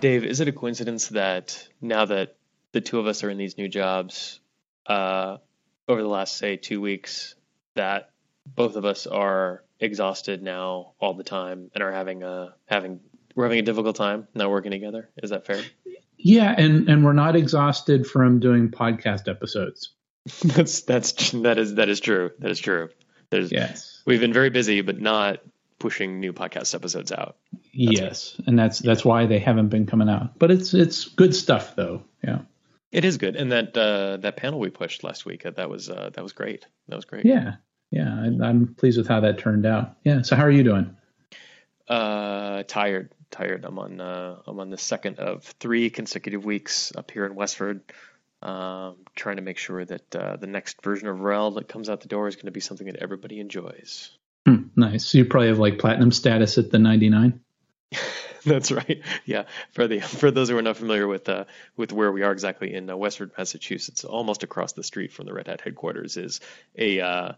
Dave, is it a coincidence that now that the two of us are in these new jobs, uh, over the last say two weeks, that both of us are exhausted now all the time and are having a having we're having a difficult time not working together. Is that fair? Yeah, and and we're not exhausted from doing podcast episodes. that's that's that is that is true. That is true. There's yes. We've been very busy, but not pushing new podcast episodes out. That's yes, and that's that's why they haven't been coming out. But it's it's good stuff though. Yeah. It is good, and that uh, that panel we pushed last week uh, that was uh, that was great. That was great. Yeah, yeah, I, I'm pleased with how that turned out. Yeah. So how are you doing? Uh, tired, tired. I'm on uh, I'm on the second of three consecutive weeks up here in Westford. Um, trying to make sure that uh, the next version of RHEL that comes out the door is going to be something that everybody enjoys. Hmm, nice. So you probably have like platinum status at the 99. That's right. Yeah. For the for those who are not familiar with uh, with where we are exactly in uh, Westford, Massachusetts, almost across the street from the Red Hat headquarters is a uh,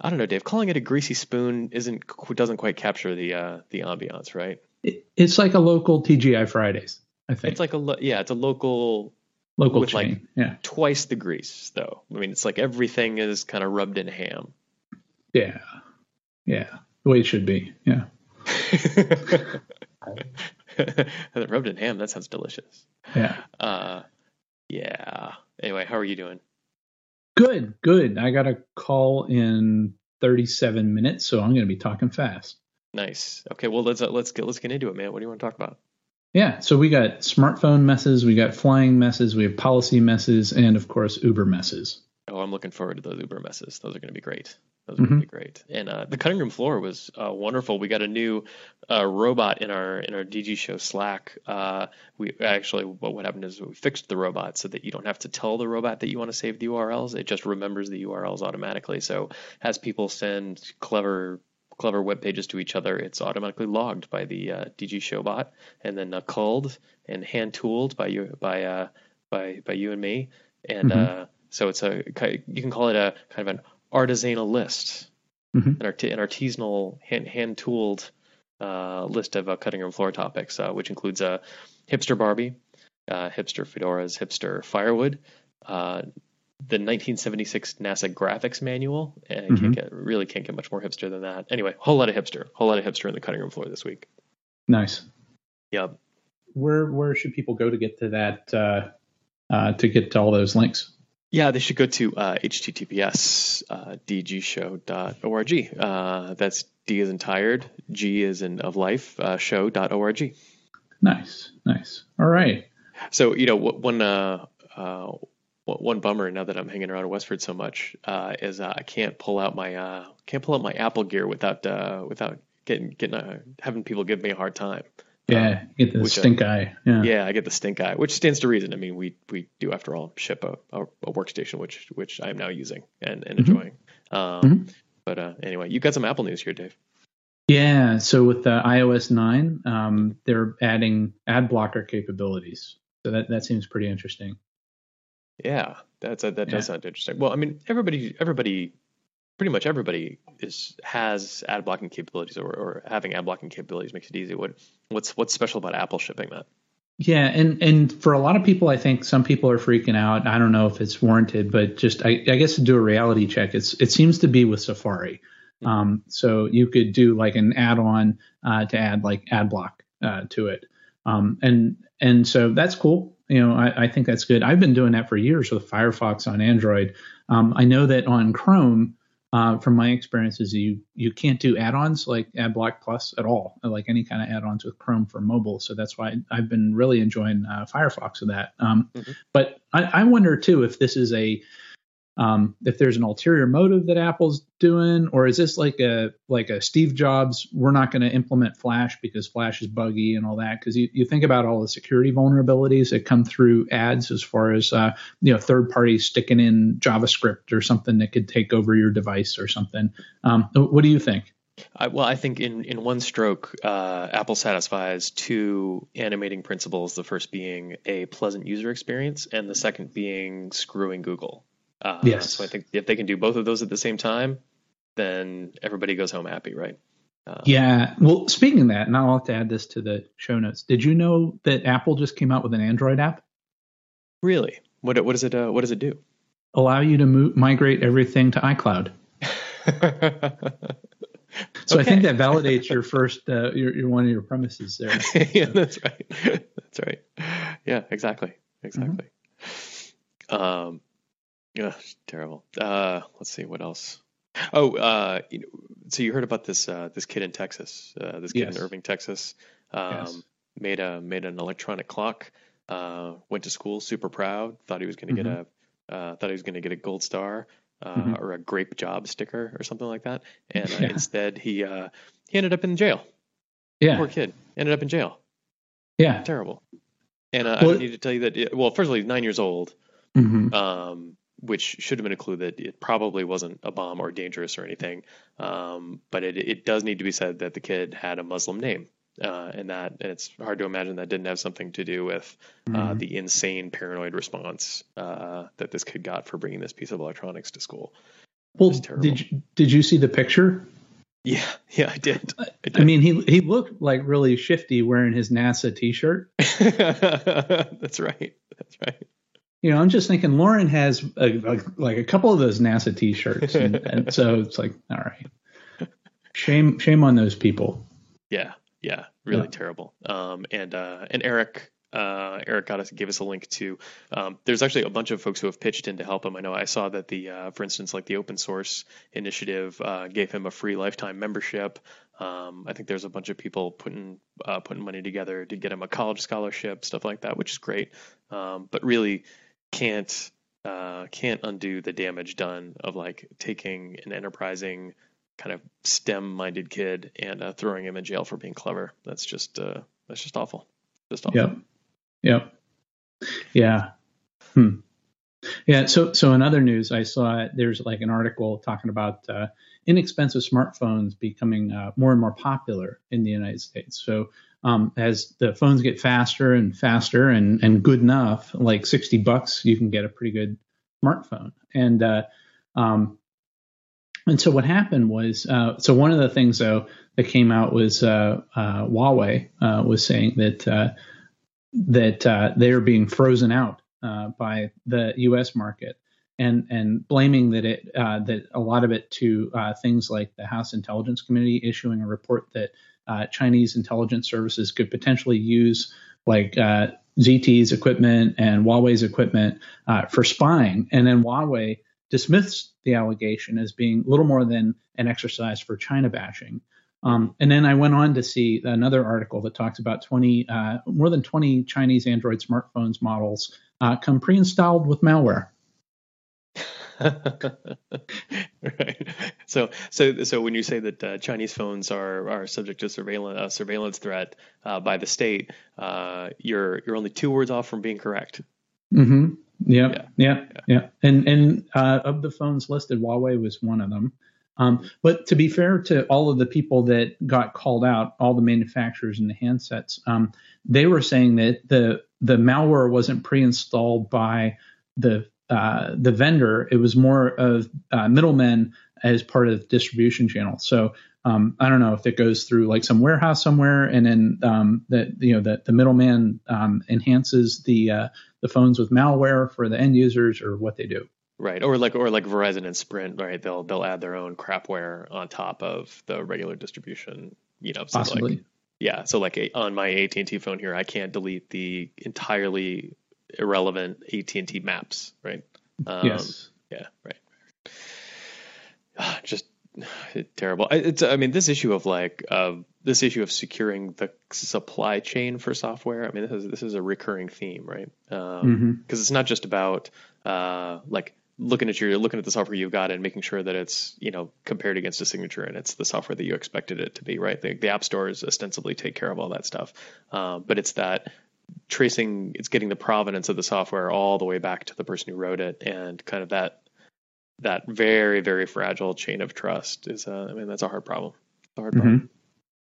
I don't know, Dave. Calling it a greasy spoon isn't doesn't quite capture the uh, the ambiance, right? It, it's like a local TGI Fridays. I think it's like a yeah, it's a local local with chain. Like yeah, twice the grease though. I mean, it's like everything is kind of rubbed in ham. Yeah, yeah, the way it should be. Yeah. rubbed in ham. That sounds delicious. Yeah. Uh, yeah. Anyway, how are you doing? Good, good. I got a call in 37 minutes, so I'm going to be talking fast. Nice. Okay, well let's uh, let's get let's get into it, man. What do you want to talk about? Yeah, so we got smartphone messes, we got flying messes, we have policy messes, and of course Uber messes. Oh, I'm looking forward to those Uber messes. Those are going to be great. Those are mm-hmm. going to be great. And uh, the cutting room floor was uh, wonderful. We got a new uh, robot in our in our DG show Slack. Uh, we actually what what happened is we fixed the robot so that you don't have to tell the robot that you want to save the URLs. It just remembers the URLs automatically. So as people send clever clever web pages to each other, it's automatically logged by the uh, DG Showbot and then uh, culled and hand tooled by you by by by you and me. And mm-hmm. so it's a you can call it a kind of an artisanal list, mm-hmm. an, art- an, artisanal hand, hand tooled uh, list of uh, cutting room floor topics, uh, which includes a uh, hipster Barbie, uh, hipster fedoras, hipster firewood, uh, the 1976 NASA graphics manual. And mm-hmm. can't get really can't get much more hipster than that. Anyway, whole lot of hipster, whole lot of hipster in the cutting room floor this week. Nice. Yep. Where where should people go to get to that to get to all those links? Yeah, they should go to uh, https uh, dgshow.org. Uh, that's D is in tired, G is in of life, uh, show.org. Nice, nice. All right. So, you know, one, uh, uh, one bummer now that I'm hanging around Westford so much uh, is uh, I can't pull out my uh, can't pull out my Apple gear without uh, without getting getting uh, having people give me a hard time. Yeah, um, get the stink uh, eye. Yeah. yeah, I get the stink eye, which stands to reason. I mean, we we do after all ship a, a, a workstation, which which I am now using and, and mm-hmm. enjoying. Um, mm-hmm. But uh, anyway, you got some Apple news here, Dave. Yeah, so with iOS 9, um, they're adding ad blocker capabilities. So that, that seems pretty interesting. Yeah, that's a, that does sound interesting. Well, I mean, everybody everybody pretty much everybody is has ad blocking capabilities or, or having ad blocking capabilities makes it easy. What what's what's special about Apple shipping that? Yeah, and and for a lot of people, I think some people are freaking out. I don't know if it's warranted, but just I, I guess to do a reality check, it's it seems to be with Safari. Mm-hmm. Um, so you could do like an add-on uh, to add like ad block uh, to it, um, and and so that's cool. You know, I, I think that's good. I've been doing that for years with Firefox on Android. Um, I know that on Chrome, uh, from my experiences, you you can't do add-ons like AdBlock Plus at all, like any kind of add-ons with Chrome for mobile. So that's why I've been really enjoying uh, Firefox with that. Um, mm-hmm. But I, I, wonder too if this is a um, if there's an ulterior motive that Apple's doing, or is this like a like a Steve Jobs? We're not going to implement Flash because Flash is buggy and all that. Because you, you think about all the security vulnerabilities that come through ads, as far as uh, you know, third parties sticking in JavaScript or something that could take over your device or something. Um, what do you think? I, well, I think in, in one stroke, uh, Apple satisfies two animating principles. The first being a pleasant user experience, and the second being screwing Google. Uh, yes. So I think if they can do both of those at the same time, then everybody goes home happy, right? Uh, yeah. Well, speaking of that, and I'll have to add this to the show notes. Did you know that Apple just came out with an Android app? Really? What what does it uh, what does it do? Allow you to mo- migrate everything to iCloud. So okay. I think that validates your first, uh, your, your one of your premises there. yeah, that's right. That's right. Yeah, exactly, exactly. Mm-hmm. Um, yeah, terrible. Uh, let's see what else. Oh, uh, you know, so you heard about this uh, this kid in Texas, uh, this kid yes. in Irving, Texas, um, yes. made a made an electronic clock. Uh, went to school, super proud. Thought he was going to mm-hmm. get a uh, thought he was going to get a gold star uh, mm-hmm. or a grape job sticker or something like that. And uh, yeah. instead, he uh, he ended up in jail. Yeah, poor kid ended up in jail. Yeah, terrible. And uh, well, I need to tell you that. Well, first of all, he's nine years old, mm-hmm. um, which should have been a clue that it probably wasn't a bomb or dangerous or anything. Um, but it, it does need to be said that the kid had a Muslim name uh, and that and it's hard to imagine that didn't have something to do with uh, mm-hmm. the insane paranoid response uh, that this kid got for bringing this piece of electronics to school. Well, did you, did you see the picture? Yeah, yeah, I did. I, did. I mean, he he looked like really shifty wearing his NASA T-shirt. That's right. That's right. You know, I'm just thinking Lauren has a, a, like a couple of those NASA T-shirts, and, and so it's like, all right, shame shame on those people. Yeah, yeah, really yeah. terrible. Um, and uh, and Eric uh, Eric got us gave us a link to. Um, there's actually a bunch of folks who have pitched in to help him. I know I saw that the, uh, for instance, like the open source initiative uh, gave him a free lifetime membership. Um, I think there's a bunch of people putting uh, putting money together to get him a college scholarship, stuff like that, which is great. Um, but really can't uh, can't undo the damage done of like taking an enterprising kind of STEM-minded kid and uh, throwing him in jail for being clever. That's just uh, that's just awful. Just awful. Yep. Yep. Yeah. Hmm. Yeah. So so in other news, I saw there's like an article talking about uh, inexpensive smartphones becoming uh, more and more popular in the United States. So um, as the phones get faster and faster and and good enough, like 60 bucks, you can get a pretty good smartphone. And uh, um, and so what happened was, uh, so one of the things though that came out was uh, uh, Huawei uh, was saying that uh, that uh, they are being frozen out by the U.S. market, and and blaming that it that a lot of it to things like the House Intelligence Committee issuing a report that Chinese intelligence services could potentially use like ZTE's equipment and Huawei's equipment for spying, and then Huawei dismissed the allegation as being little more than an exercise for China bashing. Um, and then I went on to see another article that talks about 20, uh, more than 20 Chinese Android smartphones models uh, come pre-installed with malware. right. So, so, so when you say that uh, Chinese phones are are subject to surveillance uh, surveillance threat uh, by the state, uh, you're you're only two words off from being correct. Mm-hmm. Yep, yeah, yeah, yeah. And and uh, of the phones listed, Huawei was one of them. Um, but to be fair to all of the people that got called out, all the manufacturers and the handsets, um, they were saying that the the malware wasn't pre-installed by the uh, the vendor. It was more of uh, middlemen as part of the distribution channel. So um, I don't know if it goes through like some warehouse somewhere, and then um, that you know the, the middleman um, enhances the uh, the phones with malware for the end users, or what they do. Right, or like or like Verizon and Sprint, right? They'll they'll add their own crapware on top of the regular distribution. You know, so possibly. Like, yeah, so like a, on my AT and T phone here, I can't delete the entirely irrelevant AT and T maps, right? Um, yes. Yeah. Right. Just terrible. It's I mean this issue of like uh, this issue of securing the supply chain for software. I mean this is this is a recurring theme, right? Because um, mm-hmm. it's not just about uh, like looking at your looking at the software you've got and making sure that it's you know compared against a signature and it's the software that you expected it to be, right? The, the app stores ostensibly take care of all that stuff, um, but it's that tracing it's getting the provenance of the software all the way back to the person who wrote it and kind of that that very very fragile chain of trust is uh, I mean that's a hard problem. hard part. Mm-hmm.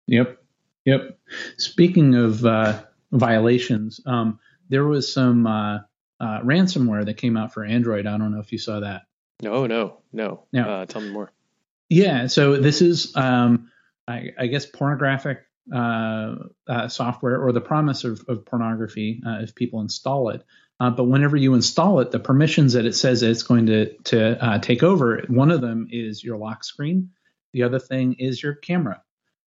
Yep. Yep. Speaking of uh, violations, um, there was some uh, uh, ransomware that came out for Android. I don't know if you saw that. No, no, no. no. Uh, tell me more. Yeah. So this is, um, I, I, guess, pornographic uh, uh, software or the promise of, of pornography if people install it. but whenever you install it, the permissions that it says it's going to to take over, one of them is your lock screen. The other thing is your camera.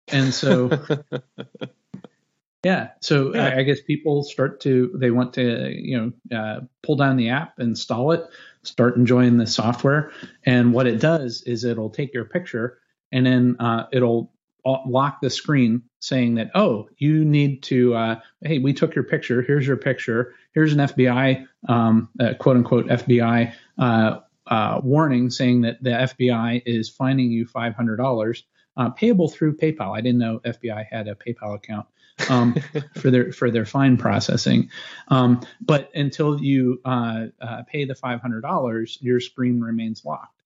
And so, yeah, so yeah. I, I, guess people start to they want to you know uh, pull down the app, install it, start enjoying the software, and what it does is it'll take your picture and then uh, it'll lock the screen saying that oh you need to uh, hey we took your picture here's your picture here's an FBI um, uh, quote unquote FBI uh, uh, warning saying that the FBI is fining you five hundred dollars uh, payable through PayPal. I didn't know FBI had a PayPal account um, for their for their fine processing. Um, but until you uh, uh, pay the five hundred dollars, your screen remains locked,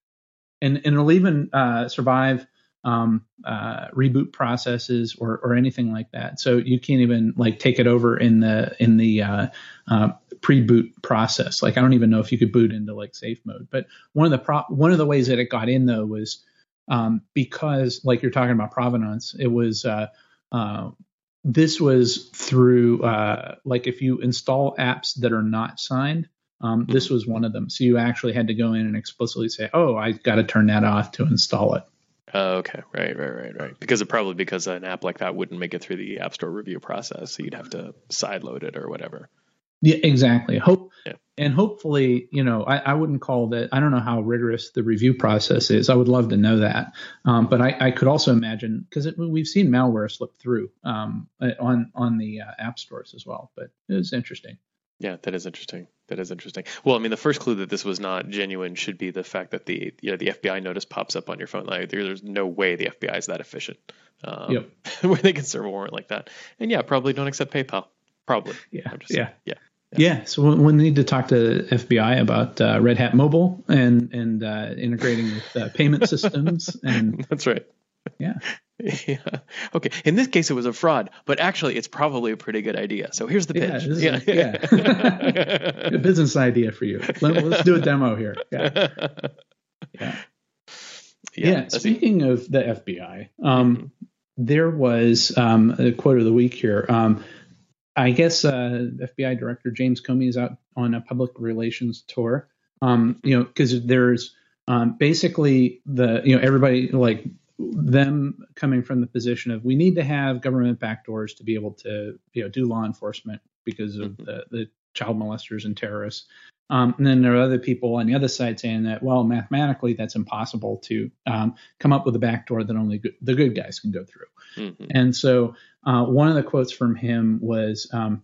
and and it'll even uh, survive. Um, uh, reboot processes or, or anything like that. So you can't even like take it over in the in the uh, uh, pre-boot process. Like I don't even know if you could boot into like safe mode. But one of the pro- one of the ways that it got in though was um, because, like you're talking about provenance, it was uh, uh, this was through uh, like if you install apps that are not signed. Um, this was one of them. So you actually had to go in and explicitly say, "Oh, I got to turn that off to install it." Oh, okay, right, right, right, right. Because it probably because an app like that wouldn't make it through the App Store review process, so you'd have to sideload it or whatever. Yeah, exactly. Hope yeah. and hopefully, you know, I, I, wouldn't call that. I don't know how rigorous the review process is. I would love to know that, um, but I, I, could also imagine because we've seen malware slip through um, on on the uh, app stores as well. But it was interesting. Yeah, that is interesting. That is interesting. Well, I mean, the first clue that this was not genuine should be the fact that the you know, the FBI notice pops up on your phone. Like, there's no way the FBI is that efficient, um, yep. where they can serve a warrant like that. And yeah, probably don't accept PayPal. Probably. Yeah. yeah. Yeah. Yeah. so we need to talk to FBI about uh, Red Hat Mobile and and uh, integrating with uh, payment systems. And that's right. Yeah. Yeah. Okay. In this case, it was a fraud, but actually, it's probably a pretty good idea. So here's the pitch. Yeah. yeah. a business idea for you. Let, us do a demo here. Yeah. Yeah. Yeah. yeah speaking of the FBI, um, mm-hmm. there was um, a quote of the week here. Um, I guess uh, FBI Director James Comey is out on a public relations tour. Um, you know, because there's um, basically the you know everybody like them coming from the position of we need to have government backdoors to be able to you know do law enforcement because of mm-hmm. the, the child molesters and terrorists. Um, and then there are other people on the other side saying that, well, mathematically, that's impossible to um, come up with a backdoor that only good, the good guys can go through. Mm-hmm. And so uh, one of the quotes from him was um,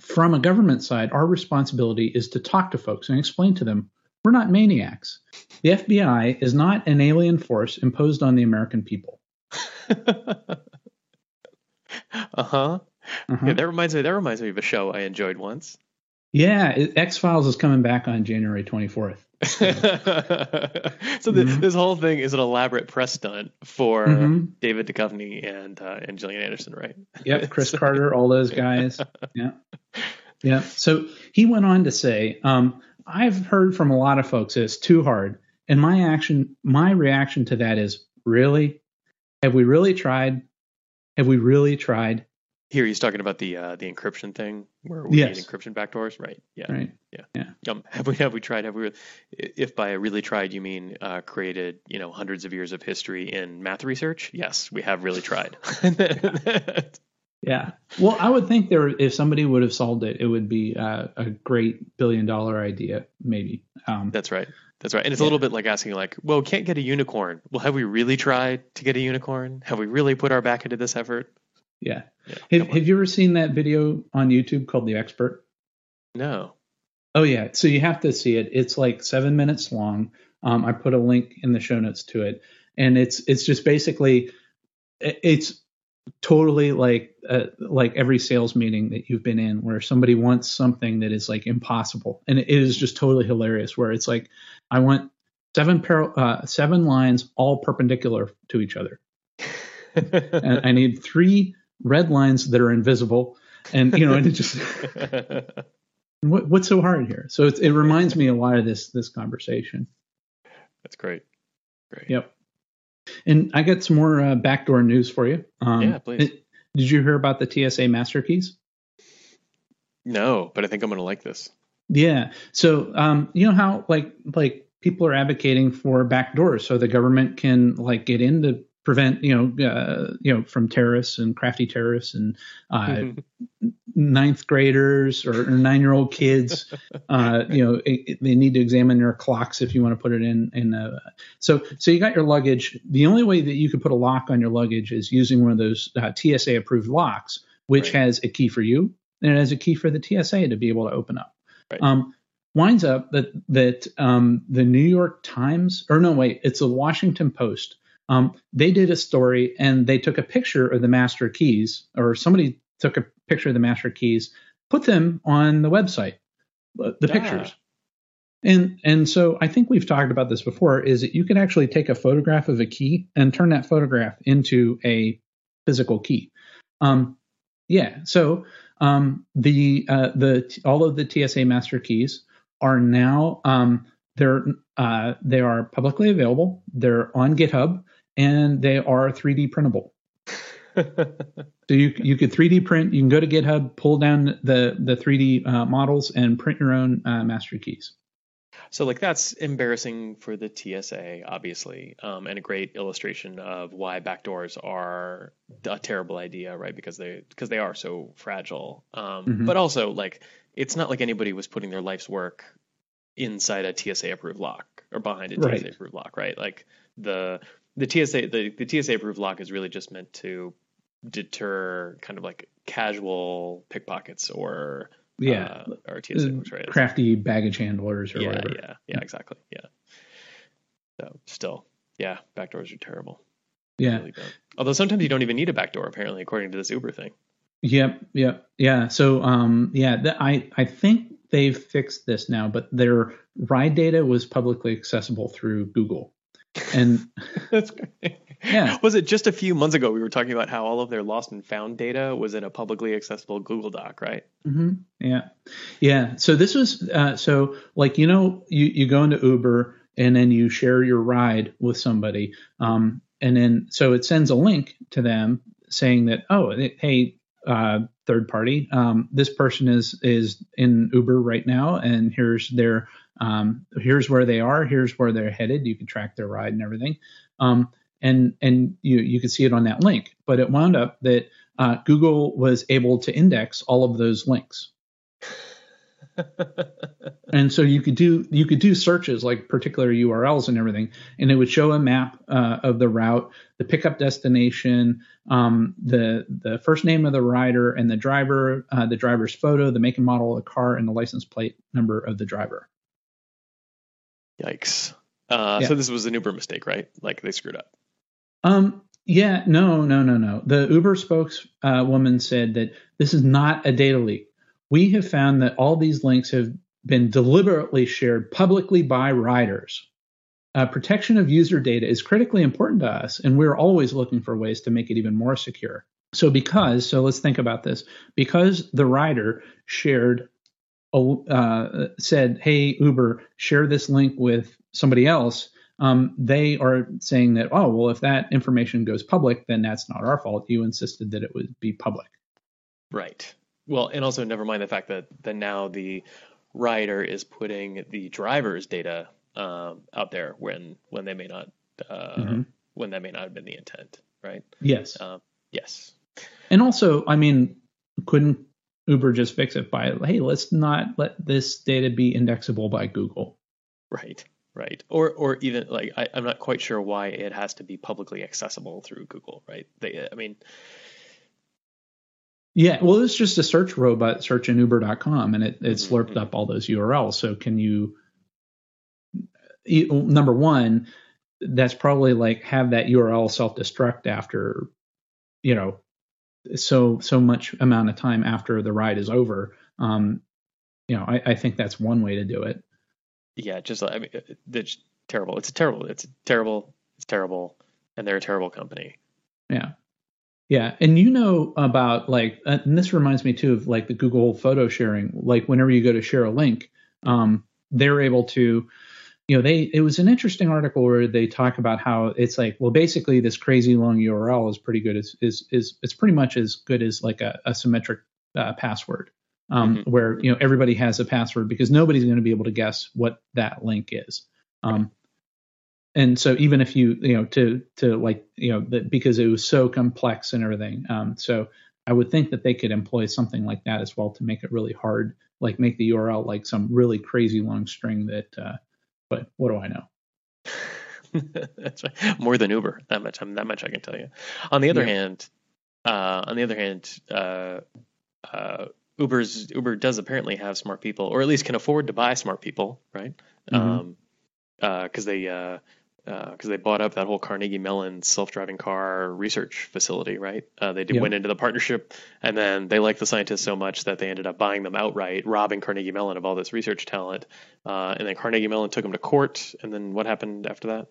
From a government side, our responsibility is to talk to folks and explain to them we're not maniacs. The FBI is not an alien force imposed on the American people. uh huh. Uh-huh. Yeah, that reminds me. That reminds me of a show I enjoyed once. Yeah, X Files is coming back on January 24th. so mm-hmm. this whole thing is an elaborate press stunt for mm-hmm. David Duchovny and uh, and Gillian Anderson, right? Yep, Chris Carter, all those guys. Yeah, yeah. So he went on to say, um, "I've heard from a lot of folks it's too hard, and my action, my reaction to that is, really, have we really tried? Have we really tried? Here he's talking about the uh, the encryption thing where we yes. need encryption backdoors, right? Yeah, right. Yeah, yeah. Um, have we have we tried? Have we? If by really tried you mean uh, created, you know, hundreds of years of history in math research? Yes, we have really tried. yeah. Well, I would think there, if somebody would have solved it, it would be uh, a great billion dollar idea, maybe. Um, That's right. That's right. And it's yeah. a little bit like asking, like, well, we can't get a unicorn. Well, have we really tried to get a unicorn? Have we really put our back into this effort? Yeah. yeah have, have you ever seen that video on YouTube called The Expert? No. Oh yeah. So you have to see it. It's like seven minutes long. Um, I put a link in the show notes to it, and it's it's just basically it's totally like uh, like every sales meeting that you've been in where somebody wants something that is like impossible, and it is just totally hilarious. Where it's like I want seven par- uh, seven lines all perpendicular to each other And I need three red lines that are invisible, and you know, and it just what, what's so hard here? So it, it reminds me a lot of this this conversation. That's great. Great. Yep. And I got some more uh, backdoor news for you. Um, yeah, please. It, did you hear about the TSA master keys? No, but I think I'm going to like this. Yeah. So, um, you know how like like people are advocating for backdoors so the government can like get in to prevent you know uh, you know from terrorists and crafty terrorists and uh, ninth graders or, nine year old kids. Uh, you know it, it, they need to examine your clocks if you want to put it in. In a, so so you got your luggage. The only way that you could put a lock on your luggage is using one of those uh, TSA approved locks, which right. has a key for you and it has a key for the TSA to be able to open up. Right. Um, winds up that that um, the New York Times or no wait, it's the Washington Post. Um, they did a story and they took a picture of the master keys, or somebody took a picture of the master keys, put them on the website, uh, the pictures. And and so I think we've talked about this before. Is that you can actually take a photograph of a key and turn that photograph into a physical key. Um, yeah. So um, the uh, the all of the TSA master keys are now um, they're uh, they are publicly available. They're on GitHub and they are 3D printable. so you you could 3D print. You can go to GitHub, pull down the the 3D uh, models, and print your own uh, master keys. So like that's embarrassing for the TSA, obviously, um, and a great illustration of why backdoors are a terrible idea, right? Because they because they are so fragile. Um, mm-hmm. But also like it's not like anybody was putting their life's work inside a TSA approved lock or behind a TSA right. approved lock, right? Like the the TSA the, the TSA approved lock is really just meant to deter kind of like casual pickpockets or yeah uh, or TSA right? crafty baggage handlers or yeah, whatever. Yeah, yeah, exactly. Yeah. So still, yeah, backdoors are terrible. Yeah. Really Although sometimes you don't even need a backdoor, apparently, according to this Uber thing. Yep, yep, yeah. So, um, yeah, the, I I think they've fixed this now, but their ride data was publicly accessible through Google, and that's great. Yeah. Was it just a few months ago we were talking about how all of their lost and found data was in a publicly accessible Google Doc, right? Mm-hmm. Yeah. Yeah. So this was uh, so like you know you you go into Uber and then you share your ride with somebody, um, and then so it sends a link to them saying that oh hey uh, third party um, this person is is in Uber right now and here's their um, here's where they are here's where they're headed you can track their ride and everything um, and and you you could see it on that link. But it wound up that uh, Google was able to index all of those links. and so you could do you could do searches like particular URLs and everything, and it would show a map uh, of the route, the pickup destination, um, the the first name of the rider and the driver, uh, the driver's photo, the make and model of the car, and the license plate number of the driver. Yikes! Uh, yeah. So this was an Uber mistake, right? Like they screwed up. Um, yeah, no, no, no, no. The Uber spokeswoman uh, said that this is not a data leak. We have found that all these links have been deliberately shared publicly by riders. Uh, protection of user data is critically important to us, and we're always looking for ways to make it even more secure. So, because, so let's think about this. Because the rider shared, uh, said, hey, Uber, share this link with somebody else, um, they are saying that, oh, well, if that information goes public, then that's not our fault. You insisted that it would be public. Right. Well, and also never mind the fact that, that now the rider is putting the driver's data um, out there when when they may not uh, mm-hmm. when that may not have been the intent, right? Yes. Um, yes. And also, I mean, couldn't Uber just fix it by, hey, let's not let this data be indexable by Google? Right. Right. Or or even like I, am not quite sure why it has to be publicly accessible through Google, right? They I mean Yeah, well it's just a search robot searching uber.com and it, it mm-hmm. slurped up all those URLs. So can you number one, that's probably like have that URL self-destruct after, you know, so so much amount of time after the ride is over. Um, you know, I, I think that's one way to do it yeah, just I mean, it's terrible. It's terrible. It's terrible. It's terrible, and they're a terrible company. Yeah. Yeah, and you know about like, uh, and this reminds me too of like the Google photo sharing. Like whenever you go to share a link, um, they're able to, you know, they it was an interesting article where they talk about how it's like, well, basically this crazy long URL is pretty good. Is is is it's pretty much as good as like a, a symmetric uh, password, um, mm-hmm. where you know everybody has a password because nobody's going to be able to guess what that link is. Um, and so even if you you know to to like you know that because it was so complex and everything um, so i would think that they could employ something like that as well to make it really hard like make the url like some really crazy long string that uh, but what do i know? That's right. More than uber. That much I'm, that much i can tell you. On the other yeah. hand uh, on the other hand uh, uh, uber's uber does apparently have smart people or at least can afford to buy smart people right? Mm-hmm. um, because uh, they uh, because uh, they bought up that whole Carnegie Mellon self-driving car research facility, right? Uh, they did, yep. went into the partnership, and then they liked the scientists so much that they ended up buying them outright, robbing Carnegie Mellon of all this research talent. Uh, and then Carnegie Mellon took them to court. And then what happened after that?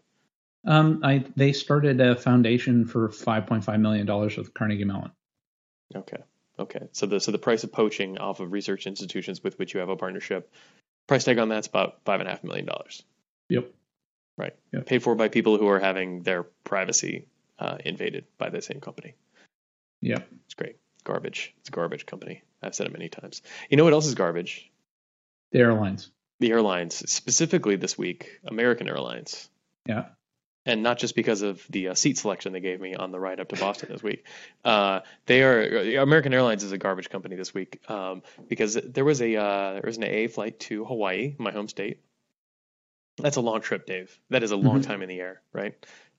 Um, I they started a foundation for 5.5 million dollars with Carnegie Mellon. Okay, okay. So the so the price of poaching off of research institutions with which you have a partnership, price tag on that's about five and a half million dollars. Yep. Right. Yeah. Paid for by people who are having their privacy uh, invaded by the same company. Yeah. It's great. Garbage. It's a garbage company. I've said it many times. You know what else is garbage? The airlines. The airlines, specifically this week, American Airlines. Yeah. And not just because of the uh, seat selection they gave me on the ride up to Boston this week. Uh, they are American Airlines is a garbage company this week um, because there was a uh, there was an AA flight to Hawaii, my home state, that's a long trip, Dave. That is a long mm-hmm. time in the air, right?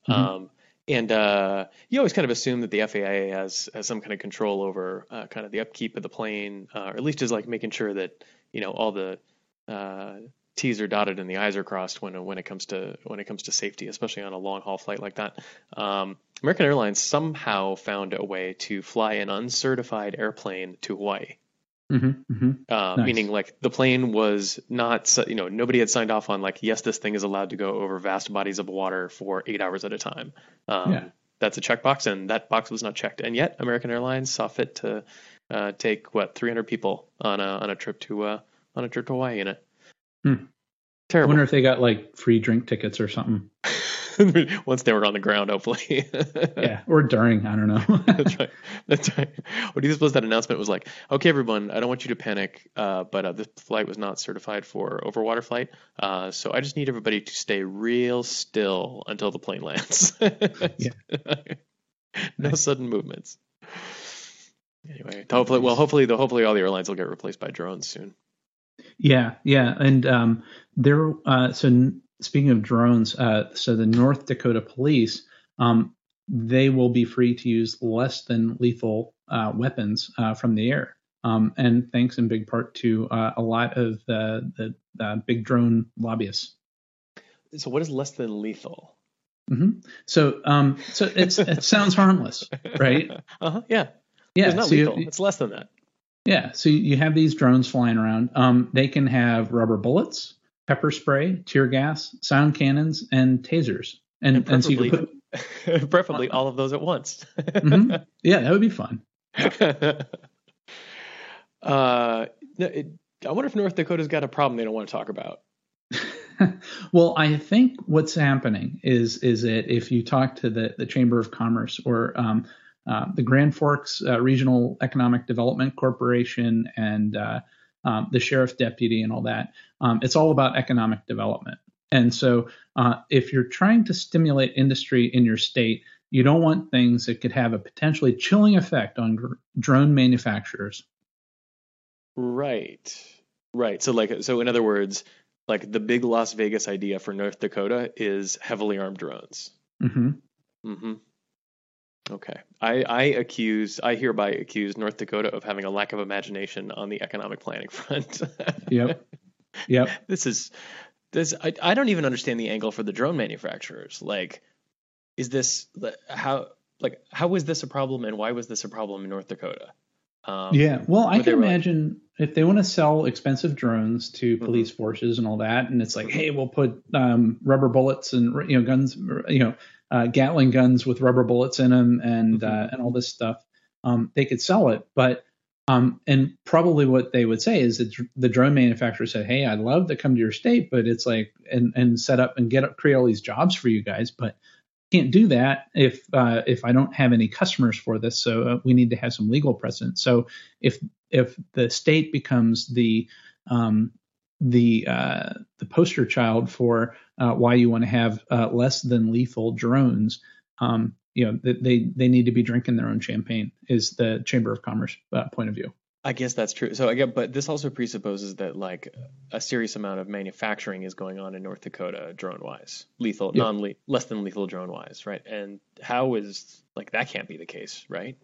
Mm-hmm. Um, and uh, you always kind of assume that the FAA has has some kind of control over uh, kind of the upkeep of the plane, uh, or at least is like making sure that you know all the uh, T's are dotted and the I's are crossed when when it comes to when it comes to safety, especially on a long haul flight like that. Um, American Airlines somehow found a way to fly an uncertified airplane to Hawaii. Mm-hmm, mm-hmm. Uh, nice. Meaning, like the plane was not, you know, nobody had signed off on like, yes, this thing is allowed to go over vast bodies of water for eight hours at a time. Um, yeah. That's a checkbox, and that box was not checked. And yet, American Airlines saw fit to uh, take what 300 people on a on a trip to uh, on a trip to Hawaii in it. Hmm. Terrible. I wonder if they got like free drink tickets or something. once they were on the ground, hopefully. yeah, or during. I don't know. That's right. That's right. What do you suppose that announcement was like? Okay, everyone, I don't want you to panic, uh, but uh, this flight was not certified for overwater flight, uh, so I just need everybody to stay real still until the plane lands. yeah. no sudden movements. Anyway, hopefully, well, hopefully, the hopefully all the airlines will get replaced by drones soon. Yeah, yeah, and um, there. Uh, so speaking of drones, uh, so the North Dakota Police, um, they will be free to use less than lethal uh, weapons uh, from the air. Um, and thanks in big part to uh, a lot of the, the big drone lobbyists. So, what is less than lethal? Mm-hmm. So, um, so it's it sounds harmless, right? Uh huh. Yeah. Yeah. It's not so lethal. You, it's less than that. Yeah. So you have these drones flying around. Um, they can have rubber bullets pepper spray, tear gas, sound cannons, and tasers. And, and, and so you could put preferably all of those at once. mm-hmm. Yeah, that would be fun. uh, it, I wonder if North Dakota's got a problem they don't want to talk about. well, I think what's happening is is that if you talk to the, the Chamber of Commerce or um, uh, the Grand Forks uh, Regional Economic Development Corporation and uh, um, the sheriff deputy and all that. Um, it's all about economic development. And so, uh, if you're trying to stimulate industry in your state, you don't want things that could have a potentially chilling effect on gr- drone manufacturers. Right. Right. So, like, so in other words, like the big Las Vegas idea for North Dakota is heavily armed drones. Mm-hmm. Mm-hmm. Okay. I, I accuse, I hereby accuse North Dakota of having a lack of imagination on the economic planning front. yep. Yep. This is, this, I, I don't even understand the angle for the drone manufacturers. Like, is this, how, like, how was this a problem and why was this a problem in North Dakota? Um, yeah. Well, I can imagine, if they want to sell expensive drones to mm-hmm. police mm-hmm. forces and all that, and it's like, hey, we'll put um, rubber bullets and you know guns, you know, uh, Gatling guns with rubber bullets in them and mm-hmm. uh, and all this stuff, um, they could sell it. But um, and probably what they would say is that the drone manufacturer said, hey, I'd love to come to your state, but it's like and and set up and get up, create all these jobs for you guys, but can't do that if uh, if I don't have any customers for this. So uh, we need to have some legal precedent. So if if the state becomes the um, the uh, the poster child for uh, why you want to have uh, less than lethal drones, um, you know they they need to be drinking their own champagne. Is the Chamber of Commerce uh, point of view? I guess that's true. So get, but this also presupposes that like a serious amount of manufacturing is going on in North Dakota drone wise, lethal, yep. non less than lethal drone wise, right? And how is like that can't be the case, right?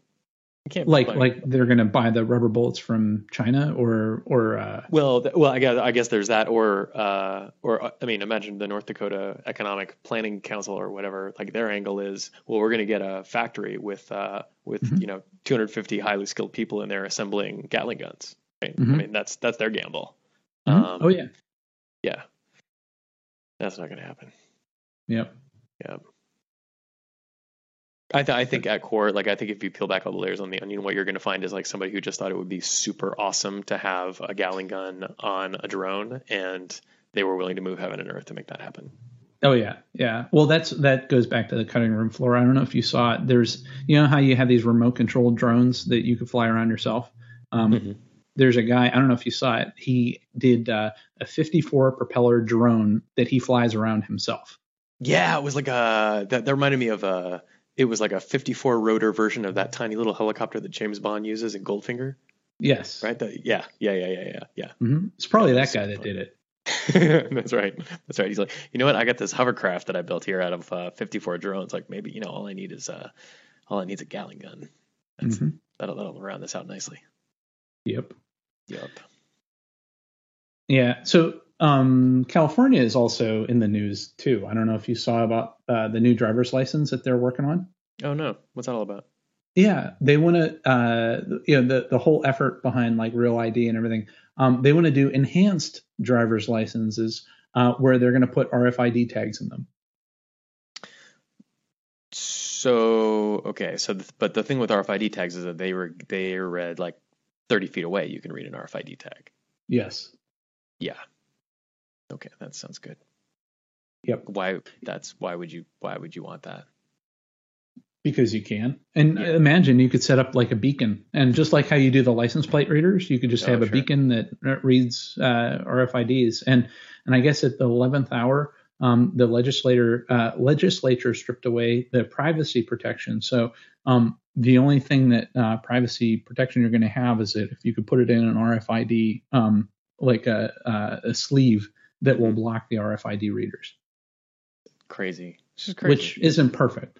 Can't like like they're going to buy the rubber bullets from China or or uh... well th- well I guess I guess there's that or uh, or uh, I mean imagine the North Dakota Economic Planning Council or whatever like their angle is well we're going to get a factory with uh, with mm-hmm. you know 250 highly skilled people in there assembling Gatling guns right? Mm-hmm. I mean that's that's their gamble. Mm-hmm. um, oh yeah. yeah. That's not going to happen. Yep. Yep I, th- I think at core, like I think if you peel back all the layers on the onion, what you're going to find is like somebody who just thought it would be super awesome to have a Gatling gun on a drone, and they were willing to move heaven and earth to make that happen. Oh yeah, yeah. Well, that's that goes back to the cutting room floor. I don't know if you saw it. There's you know how you have these remote controlled drones that you could fly around yourself. Um, mm-hmm. There's a guy. I don't know if you saw it. He did uh, a 54 propeller drone that he flies around himself. Yeah, it was like a that, that reminded me of a it was like a 54 rotor version of that tiny little helicopter that James Bond uses in Goldfinger. Yes. Right. The, yeah. Yeah. Yeah. Yeah. Yeah. Yeah. Mm-hmm. It's probably that, that guy that did it. That's right. That's right. He's like, you know what? I got this hovercraft that I built here out of uh, 54 drones. Like maybe you know all I need is uh, all I need is a Gatling gun. Mm-hmm. That'll that'll round this out nicely. Yep. Yep. Yeah. So um, California is also in the news too. I don't know if you saw about uh, the new driver's license that they're working on. Oh no, what's that all about? Yeah, they want to, uh, you know, the the whole effort behind like real ID and everything. Um, they want to do enhanced driver's licenses uh, where they're going to put RFID tags in them. So okay, so the, but the thing with RFID tags is that they were they are read like 30 feet away. You can read an RFID tag. Yes. Yeah. Okay, that sounds good. Yep. Why that's why would you why would you want that? Because you can. And yeah. imagine you could set up like a beacon. And just like how you do the license plate readers, you could just oh, have a beacon that reads uh, RFIDs. And and I guess at the 11th hour, um, the legislator uh, legislature stripped away the privacy protection. So um, the only thing that uh, privacy protection you're going to have is that if you could put it in an RFID, um, like a, uh, a sleeve that will block the RFID readers. Crazy. Is crazy. Which isn't perfect.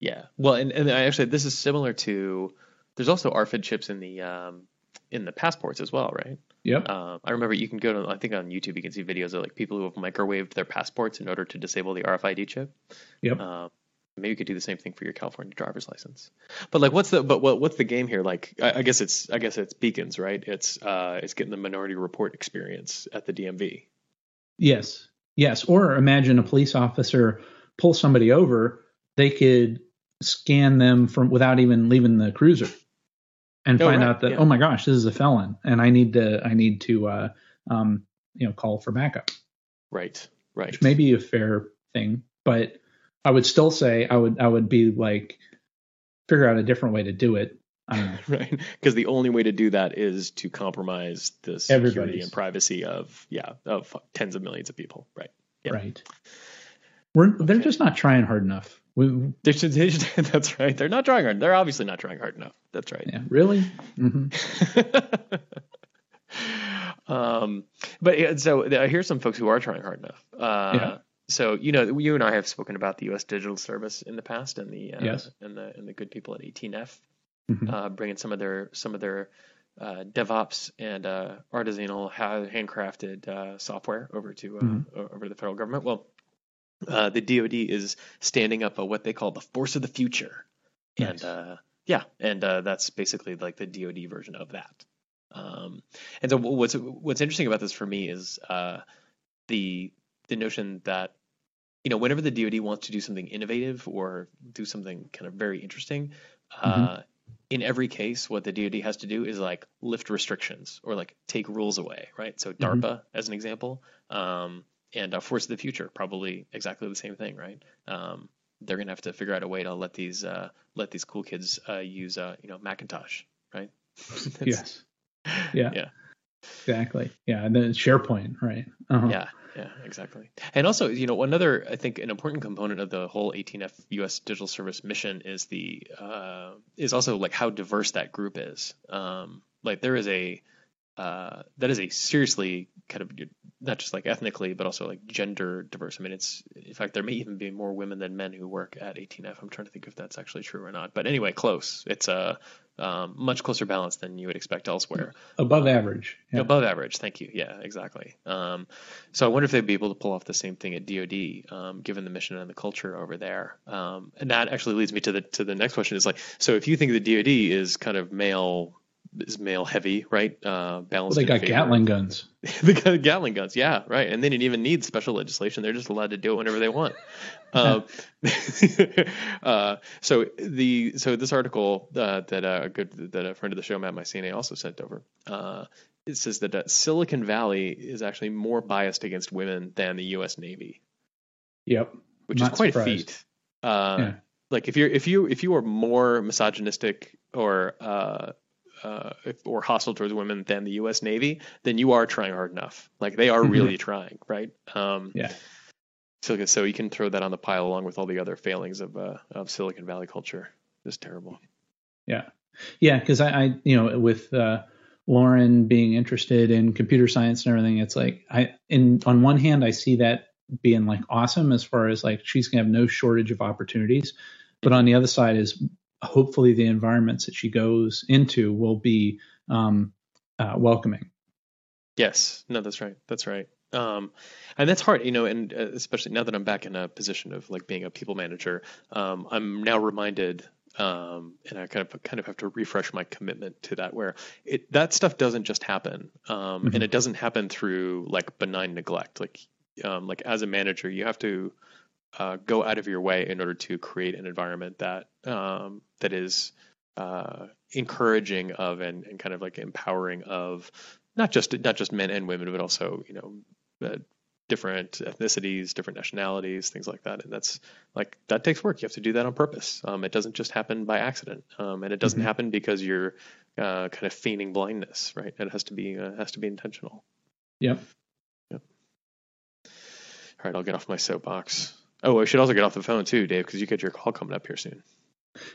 Yeah. Well, and, and actually, this is similar to. There's also RFID chips in the um, in the passports as well, right? Yep. Um, I remember you can go to I think on YouTube you can see videos of like people who have microwaved their passports in order to disable the RFID chip. Yep. Um, maybe you could do the same thing for your California driver's license. But like, what's the but what, what's the game here? Like, I, I, guess it's I guess it's beacons, right? It's uh, it's getting the Minority Report experience at the DMV. Yes. Yes. Or imagine a police officer pull somebody over, they could scan them from without even leaving the cruiser and oh, find right. out that, yeah. oh my gosh, this is a felon and I need to, I need to, uh, um, you know, call for backup. Right. Right. Which may be a fair thing, but I would still say I would, I would be like, figure out a different way to do it right? Because the only way to do that is to compromise the security and privacy of yeah of tens of millions of people, right? Yeah. Right. We're okay. they're just not trying hard enough. We, they should, they should, that's right. They're not trying hard. They're obviously not trying hard enough. That's right. Yeah. Really. Mm-hmm. um, but so here's some folks who are trying hard enough. Uh, yeah so you know you and I have spoken about the U.S. Digital Service in the past and the uh, yes. and the and the good people at 18F mm-hmm. uh, bringing some of their some of their uh, DevOps and uh, artisanal handcrafted uh, software over to uh, mm-hmm. over to the federal government. Well, uh, the DoD is standing up a, what they call the force of the future, nice. and yeah, and that's basically like the DoD version of that. Um, and so what's what's interesting about this for me is uh, the the notion that you know whenever the DoD wants to do something innovative or do something kind of very interesting, mm-hmm. uh, in every case, what the DoD has to do is like lift restrictions or like take rules away, right? So DARPA, mm-hmm. as an example, um, and uh, Force of the Future, probably exactly the same thing, right? Um, they're gonna have to figure out a way to let these uh, let these cool kids uh, use uh, you know Macintosh, right? yes. Yeah. Yeah. Exactly. Yeah, and then SharePoint, right? Uh-huh. Yeah, yeah, exactly. And also, you know, another I think an important component of the whole 18F U.S. Digital Service mission is the uh, is also like how diverse that group is. Um, like there is a uh, that is a seriously kind of not just like ethnically, but also like gender diverse. I mean, it's in fact there may even be more women than men who work at 18F. I'm trying to think if that's actually true or not. But anyway, close. It's a um, much closer balance than you would expect elsewhere. Above um, average. Yeah. Above average. Thank you. Yeah, exactly. Um, so I wonder if they'd be able to pull off the same thing at DoD, um, given the mission and the culture over there. Um, and that actually leads me to the to the next question. Is like, so if you think the DoD is kind of male is male heavy, right? Uh, balanced. Well, they got Gatling guns. they got Gatling guns, yeah, right. And they didn't even need special legislation; they're just allowed to do it whenever they want. uh, uh, so the so this article uh, that uh, a good that a friend of the show, Matt Micene, also sent over. Uh, it says that uh, Silicon Valley is actually more biased against women than the U.S. Navy. Yep, which Not is quite surprised. a feat. Yeah. Like if you're if you if you are more misogynistic or uh, or hostile towards women than the U.S. Navy, then you are trying hard enough. Like they are really mm-hmm. trying, right? Um, yeah. So, so you can throw that on the pile along with all the other failings of uh, of Silicon Valley culture. Just terrible. Yeah, yeah. Because I, I, you know, with uh, Lauren being interested in computer science and everything, it's like I, in on one hand, I see that being like awesome as far as like she's gonna have no shortage of opportunities, but on the other side is hopefully the environments that she goes into will be um, uh, welcoming. Yes, no, that's right. That's right. Um, and that's hard, you know, and uh, especially now that I'm back in a position of like being a people manager, um, I'm now reminded, um, and I kind of kind of have to refresh my commitment to that, where it that stuff doesn't just happen, um, mm-hmm. and it doesn't happen through like benign neglect. Like, um, like as a manager, you have to uh, go out of your way in order to create an environment that um, that is uh, encouraging of and, and kind of like empowering of not just not just men and women, but also you know uh, different ethnicities, different nationalities, things like that. And that's like that takes work. You have to do that on purpose. Um, it doesn't just happen by accident, um, and it doesn't mm-hmm. happen because you're uh, kind of feigning blindness, right? It has to be uh, has to be intentional. Yep. Yep. All right, I'll get off my soapbox. Oh, I should also get off the phone too, Dave, because you get your call coming up here soon.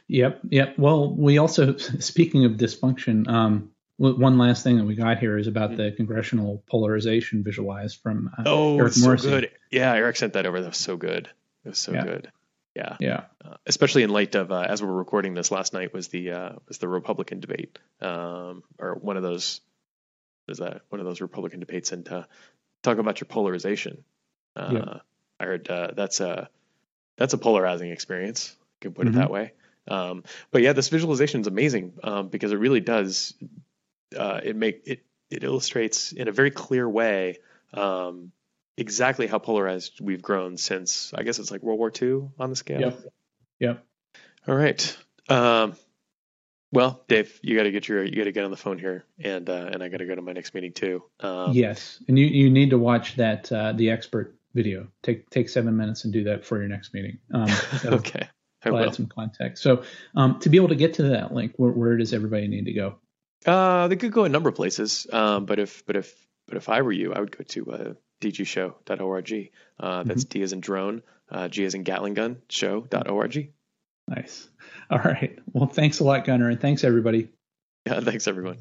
Yep, yep. Well, we also, speaking of dysfunction, um, one last thing that we got here is about mm-hmm. the congressional polarization visualized from uh, oh, Eric so good. Yeah, Eric sent that over. That was so good. It was so yeah. good. Yeah, yeah. Uh, especially in light of uh, as we're recording this last night was the uh, was the Republican debate, um, or one of those was that one of those Republican debates, and uh, talk about your polarization. Uh, yep. I heard uh, that's a that's a polarizing experience. You can put mm-hmm. it that way. Um, but yeah, this visualization is amazing um, because it really does. Uh, it make it it illustrates in a very clear way um, exactly how polarized we've grown since I guess it's like World War II on the scale. Yep. Yep. All right. Um, well, Dave, you got to get your you got to get on the phone here, and uh, and I got to go to my next meeting too. Um, yes, and you you need to watch that uh, the expert video. Take take seven minutes and do that for your next meeting. Um, okay. Add some context. So um, to be able to get to that link, where, where does everybody need to go? Uh, they could go a number of places. Um, but if but if but if I were you, I would go to uh, dgshow.org. Uh, that's mm-hmm. D as in drone, uh, G as in Gatling gun, show.org. Nice. All right. Well, thanks a lot, Gunnar, and thanks everybody. Yeah, thanks everyone.